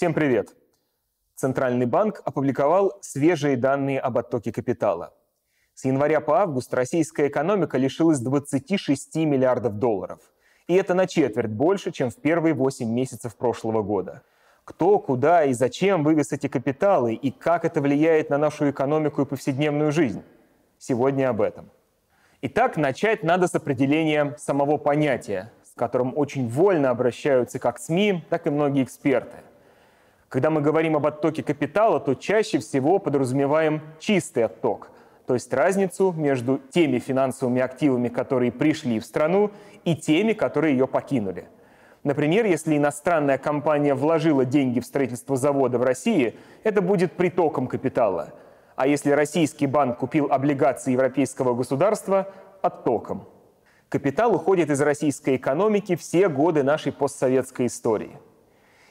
Всем привет! Центральный банк опубликовал свежие данные об оттоке капитала. С января по август российская экономика лишилась 26 миллиардов долларов. И это на четверть больше, чем в первые 8 месяцев прошлого года. Кто, куда и зачем вывез эти капиталы и как это влияет на нашу экономику и повседневную жизнь? Сегодня об этом. Итак, начать надо с определения самого понятия, с которым очень вольно обращаются как СМИ, так и многие эксперты – когда мы говорим об оттоке капитала, то чаще всего подразумеваем чистый отток, то есть разницу между теми финансовыми активами, которые пришли в страну, и теми, которые ее покинули. Например, если иностранная компания вложила деньги в строительство завода в России, это будет притоком капитала. А если российский банк купил облигации европейского государства – оттоком. Капитал уходит из российской экономики все годы нашей постсоветской истории –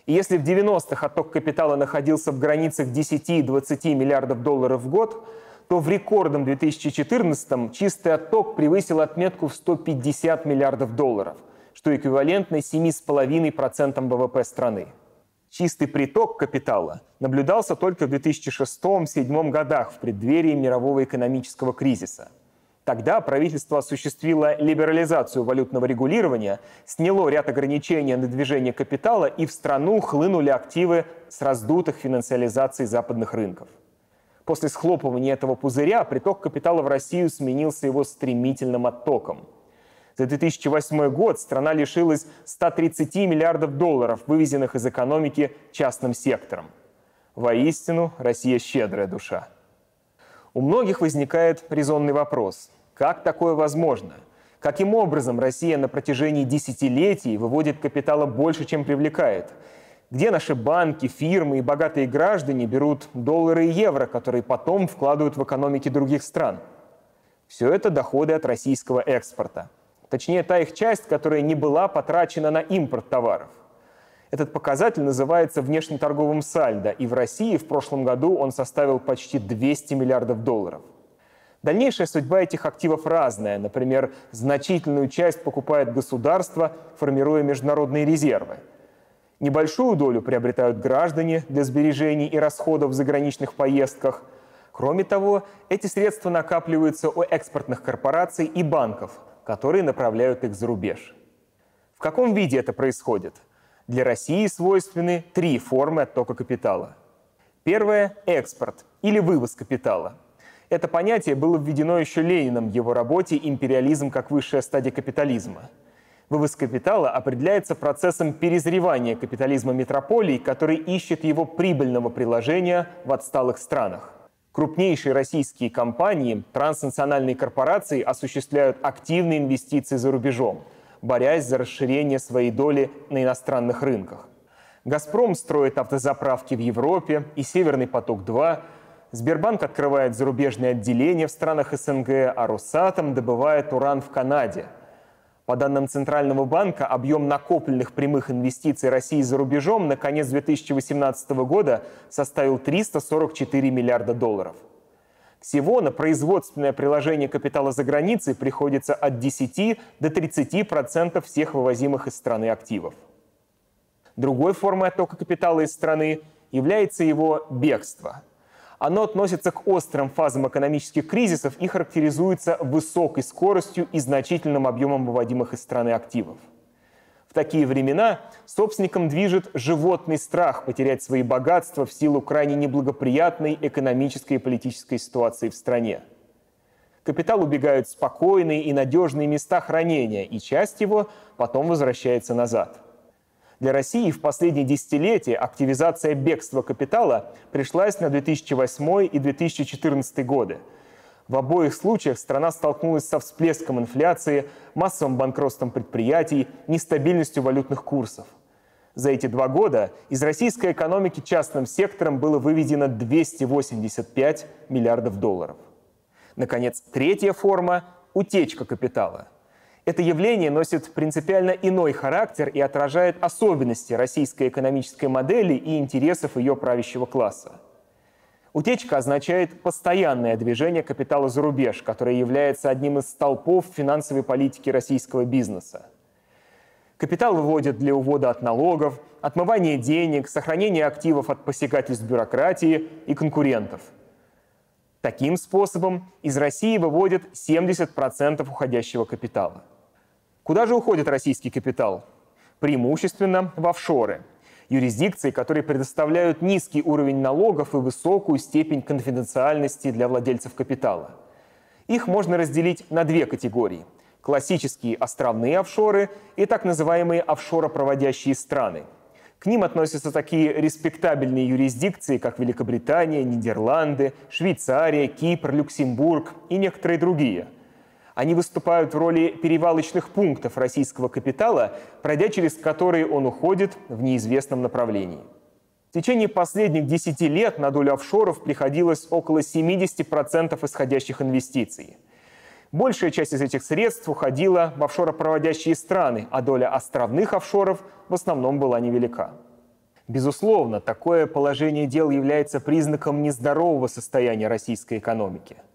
и если в 90-х отток капитала находился в границах 10-20 миллиардов долларов в год, то в рекордном 2014 чистый отток превысил отметку в 150 миллиардов долларов, что эквивалентно 7,5% ВВП страны. Чистый приток капитала наблюдался только в 2006-2007 годах в преддверии мирового экономического кризиса – Тогда правительство осуществило либерализацию валютного регулирования, сняло ряд ограничений на движение капитала и в страну хлынули активы с раздутых финансиализаций западных рынков. После схлопывания этого пузыря приток капитала в Россию сменился его стремительным оттоком. За 2008 год страна лишилась 130 миллиардов долларов, вывезенных из экономики частным сектором. Воистину, Россия щедрая душа. У многих возникает резонный вопрос. Как такое возможно? Каким образом Россия на протяжении десятилетий выводит капитала больше, чем привлекает? Где наши банки, фирмы и богатые граждане берут доллары и евро, которые потом вкладывают в экономики других стран? Все это доходы от российского экспорта. Точнее, та их часть, которая не была потрачена на импорт товаров. Этот показатель называется внешнеторговым сальдо, и в России в прошлом году он составил почти 200 миллиардов долларов – Дальнейшая судьба этих активов разная. Например, значительную часть покупает государство, формируя международные резервы. Небольшую долю приобретают граждане для сбережений и расходов в заграничных поездках. Кроме того, эти средства накапливаются у экспортных корпораций и банков, которые направляют их за рубеж. В каком виде это происходит? Для России свойственны три формы оттока капитала. Первое – экспорт или вывоз капитала – это понятие было введено еще Лениным в его работе «Империализм как высшая стадия капитализма». Вывоз капитала определяется процессом перезревания капитализма метрополий, который ищет его прибыльного приложения в отсталых странах. Крупнейшие российские компании, транснациональные корпорации осуществляют активные инвестиции за рубежом, борясь за расширение своей доли на иностранных рынках. «Газпром» строит автозаправки в Европе и «Северный поток-2», Сбербанк открывает зарубежные отделения в странах СНГ, а Росатом добывает уран в Канаде. По данным Центрального банка, объем накопленных прямых инвестиций России за рубежом на конец 2018 года составил 344 миллиарда долларов. Всего на производственное приложение капитала за границей приходится от 10 до 30% процентов всех вывозимых из страны активов. Другой формой оттока капитала из страны является его бегство – оно относится к острым фазам экономических кризисов и характеризуется высокой скоростью и значительным объемом выводимых из страны активов. В такие времена собственникам движет животный страх потерять свои богатства в силу крайне неблагоприятной экономической и политической ситуации в стране. Капитал убегают в спокойные и надежные места хранения, и часть его потом возвращается назад – для России в последние десятилетия активизация бегства капитала пришлась на 2008 и 2014 годы. В обоих случаях страна столкнулась со всплеском инфляции, массовым банкротством предприятий, нестабильностью валютных курсов. За эти два года из российской экономики частным сектором было выведено 285 миллиардов долларов. Наконец, третья форма – утечка капитала – это явление носит принципиально иной характер и отражает особенности российской экономической модели и интересов ее правящего класса. Утечка означает постоянное движение капитала за рубеж, которое является одним из столпов финансовой политики российского бизнеса. Капитал выводят для увода от налогов, отмывания денег, сохранения активов от посягательств бюрократии и конкурентов. Таким способом из России выводят 70% уходящего капитала. Куда же уходит российский капитал? Преимущественно в офшоры – юрисдикции, которые предоставляют низкий уровень налогов и высокую степень конфиденциальности для владельцев капитала. Их можно разделить на две категории – классические островные офшоры и так называемые офшоропроводящие страны. К ним относятся такие респектабельные юрисдикции, как Великобритания, Нидерланды, Швейцария, Кипр, Люксембург и некоторые другие – они выступают в роли перевалочных пунктов российского капитала, пройдя через которые он уходит в неизвестном направлении. В течение последних 10 лет на долю офшоров приходилось около 70% исходящих инвестиций. Большая часть из этих средств уходила в офшоропроводящие страны, а доля островных офшоров в основном была невелика. Безусловно, такое положение дел является признаком нездорового состояния российской экономики –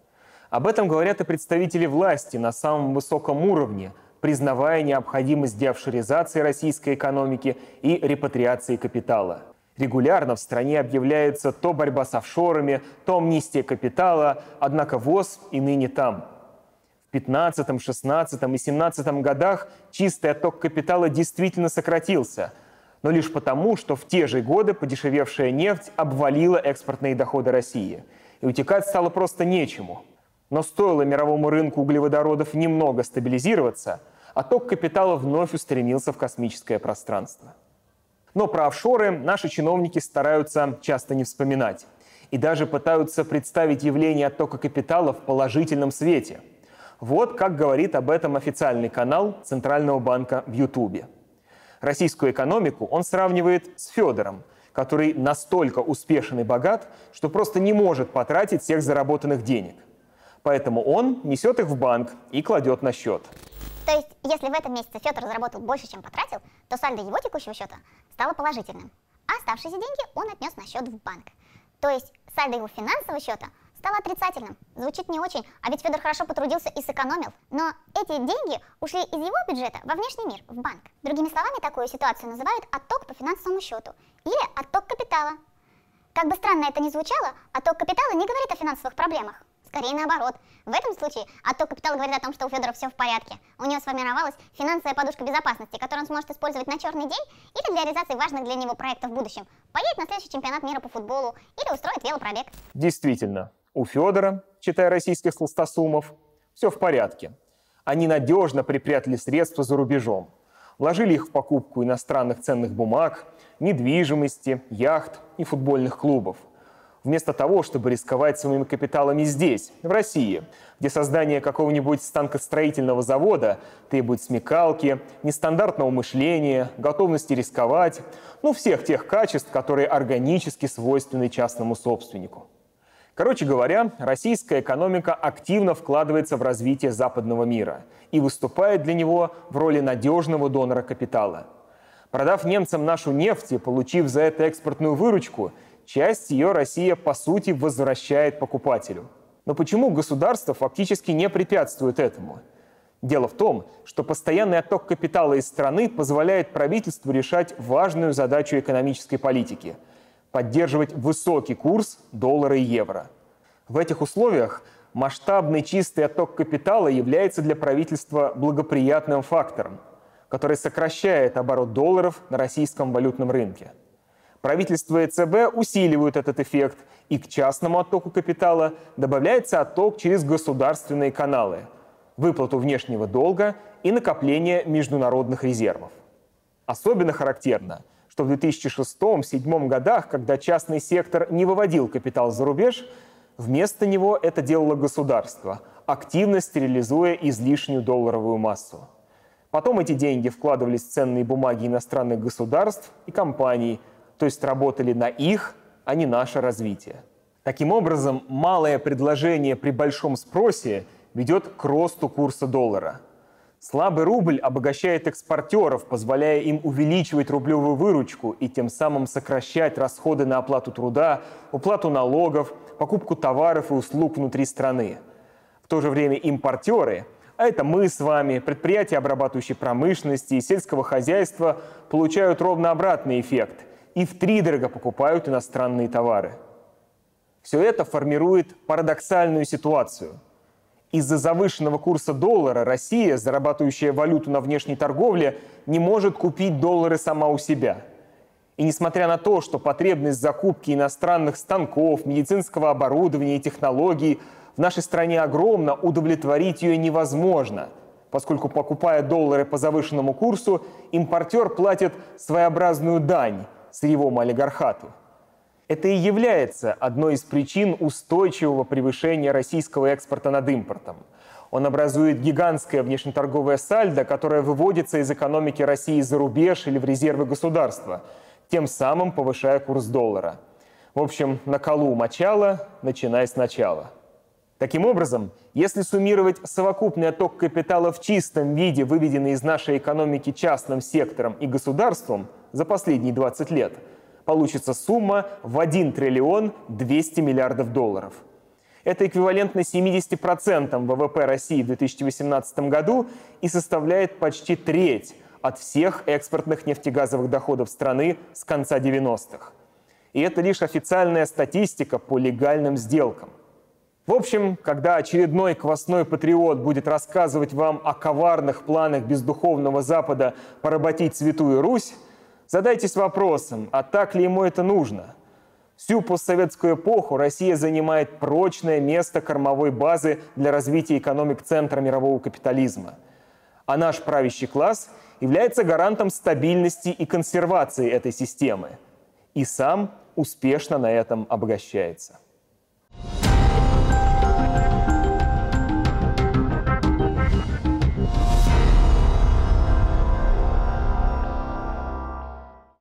об этом говорят и представители власти на самом высоком уровне, признавая необходимость деофшоризации российской экономики и репатриации капитала. Регулярно в стране объявляется то борьба с офшорами, то амнистия капитала, однако ВОЗ и ныне там. В 15, 16 и 17 годах чистый отток капитала действительно сократился, но лишь потому, что в те же годы подешевевшая нефть обвалила экспортные доходы России. И утекать стало просто нечему – но стоило мировому рынку углеводородов немного стабилизироваться, отток капитала вновь устремился в космическое пространство. Но про офшоры наши чиновники стараются часто не вспоминать и даже пытаются представить явление оттока капитала в положительном свете. Вот как говорит об этом официальный канал Центрального банка в Ютубе. Российскую экономику он сравнивает с Федором, который настолько успешен и богат, что просто не может потратить всех заработанных денег – Поэтому он несет их в банк и кладет на счет. То есть, если в этом месяце Федор заработал больше, чем потратил, то сальдо его текущего счета стало положительным, а оставшиеся деньги он отнес на счет в банк. То есть, сальдо его финансового счета стало отрицательным. Звучит не очень, а ведь Федор хорошо потрудился и сэкономил. Но эти деньги ушли из его бюджета во внешний мир, в банк. Другими словами, такую ситуацию называют отток по финансовому счету или отток капитала. Как бы странно это ни звучало, отток капитала не говорит о финансовых проблемах. Скорее наоборот. В этом случае отток капитала говорит о том, что у Федора все в порядке. У него сформировалась финансовая подушка безопасности, которую он сможет использовать на черный день или для реализации важных для него проектов в будущем. Поедет на следующий чемпионат мира по футболу или устроит велопробег. Действительно, у Федора, читая российских толстосумов, все в порядке. Они надежно припрятали средства за рубежом. Вложили их в покупку иностранных ценных бумаг, недвижимости, яхт и футбольных клубов – вместо того, чтобы рисковать своими капиталами здесь, в России, где создание какого-нибудь станкостроительного завода требует смекалки, нестандартного мышления, готовности рисковать, ну, всех тех качеств, которые органически свойственны частному собственнику. Короче говоря, российская экономика активно вкладывается в развитие западного мира и выступает для него в роли надежного донора капитала. Продав немцам нашу нефть и получив за это экспортную выручку, часть ее Россия, по сути, возвращает покупателю. Но почему государство фактически не препятствует этому? Дело в том, что постоянный отток капитала из страны позволяет правительству решать важную задачу экономической политики – поддерживать высокий курс доллара и евро. В этих условиях масштабный чистый отток капитала является для правительства благоприятным фактором, который сокращает оборот долларов на российском валютном рынке – Правительство и ЦБ усиливают этот эффект, и к частному оттоку капитала добавляется отток через государственные каналы, выплату внешнего долга и накопление международных резервов. Особенно характерно, что в 2006-2007 годах, когда частный сектор не выводил капитал за рубеж, вместо него это делало государство, активно стерилизуя излишнюю долларовую массу. Потом эти деньги вкладывались в ценные бумаги иностранных государств и компаний – то есть работали на их, а не наше развитие. Таким образом, малое предложение при большом спросе ведет к росту курса доллара. Слабый рубль обогащает экспортеров, позволяя им увеличивать рублевую выручку и тем самым сокращать расходы на оплату труда, уплату налогов, покупку товаров и услуг внутри страны. В то же время импортеры А это мы с вами, предприятия обрабатывающей промышленности и сельского хозяйства получают ровно обратный эффект и втридорого покупают иностранные товары. Все это формирует парадоксальную ситуацию. Из-за завышенного курса доллара Россия, зарабатывающая валюту на внешней торговле, не может купить доллары сама у себя. И несмотря на то, что потребность закупки иностранных станков, медицинского оборудования и технологий в нашей стране огромна, удовлетворить ее невозможно, поскольку, покупая доллары по завышенному курсу, импортер платит своеобразную дань сырьевому олигархату – это и является одной из причин устойчивого превышения российского экспорта над импортом. Он образует гигантское внешнеторговое сальдо, которое выводится из экономики России за рубеж или в резервы государства, тем самым повышая курс доллара. В общем, на колу мочало, начиная сначала. Таким образом, если суммировать совокупный отток капитала в чистом виде, выведенный из нашей экономики частным сектором и государством за последние 20 лет – получится сумма в 1 триллион 200 миллиардов долларов. Это эквивалентно 70% ВВП России в 2018 году и составляет почти треть от всех экспортных нефтегазовых доходов страны с конца 90-х. И это лишь официальная статистика по легальным сделкам. В общем, когда очередной квасной патриот будет рассказывать вам о коварных планах бездуховного Запада поработить Святую Русь, Задайтесь вопросом, а так ли ему это нужно? Всю постсоветскую эпоху Россия занимает прочное место кормовой базы для развития экономик центра мирового капитализма. А наш правящий класс является гарантом стабильности и консервации этой системы. И сам успешно на этом обогащается.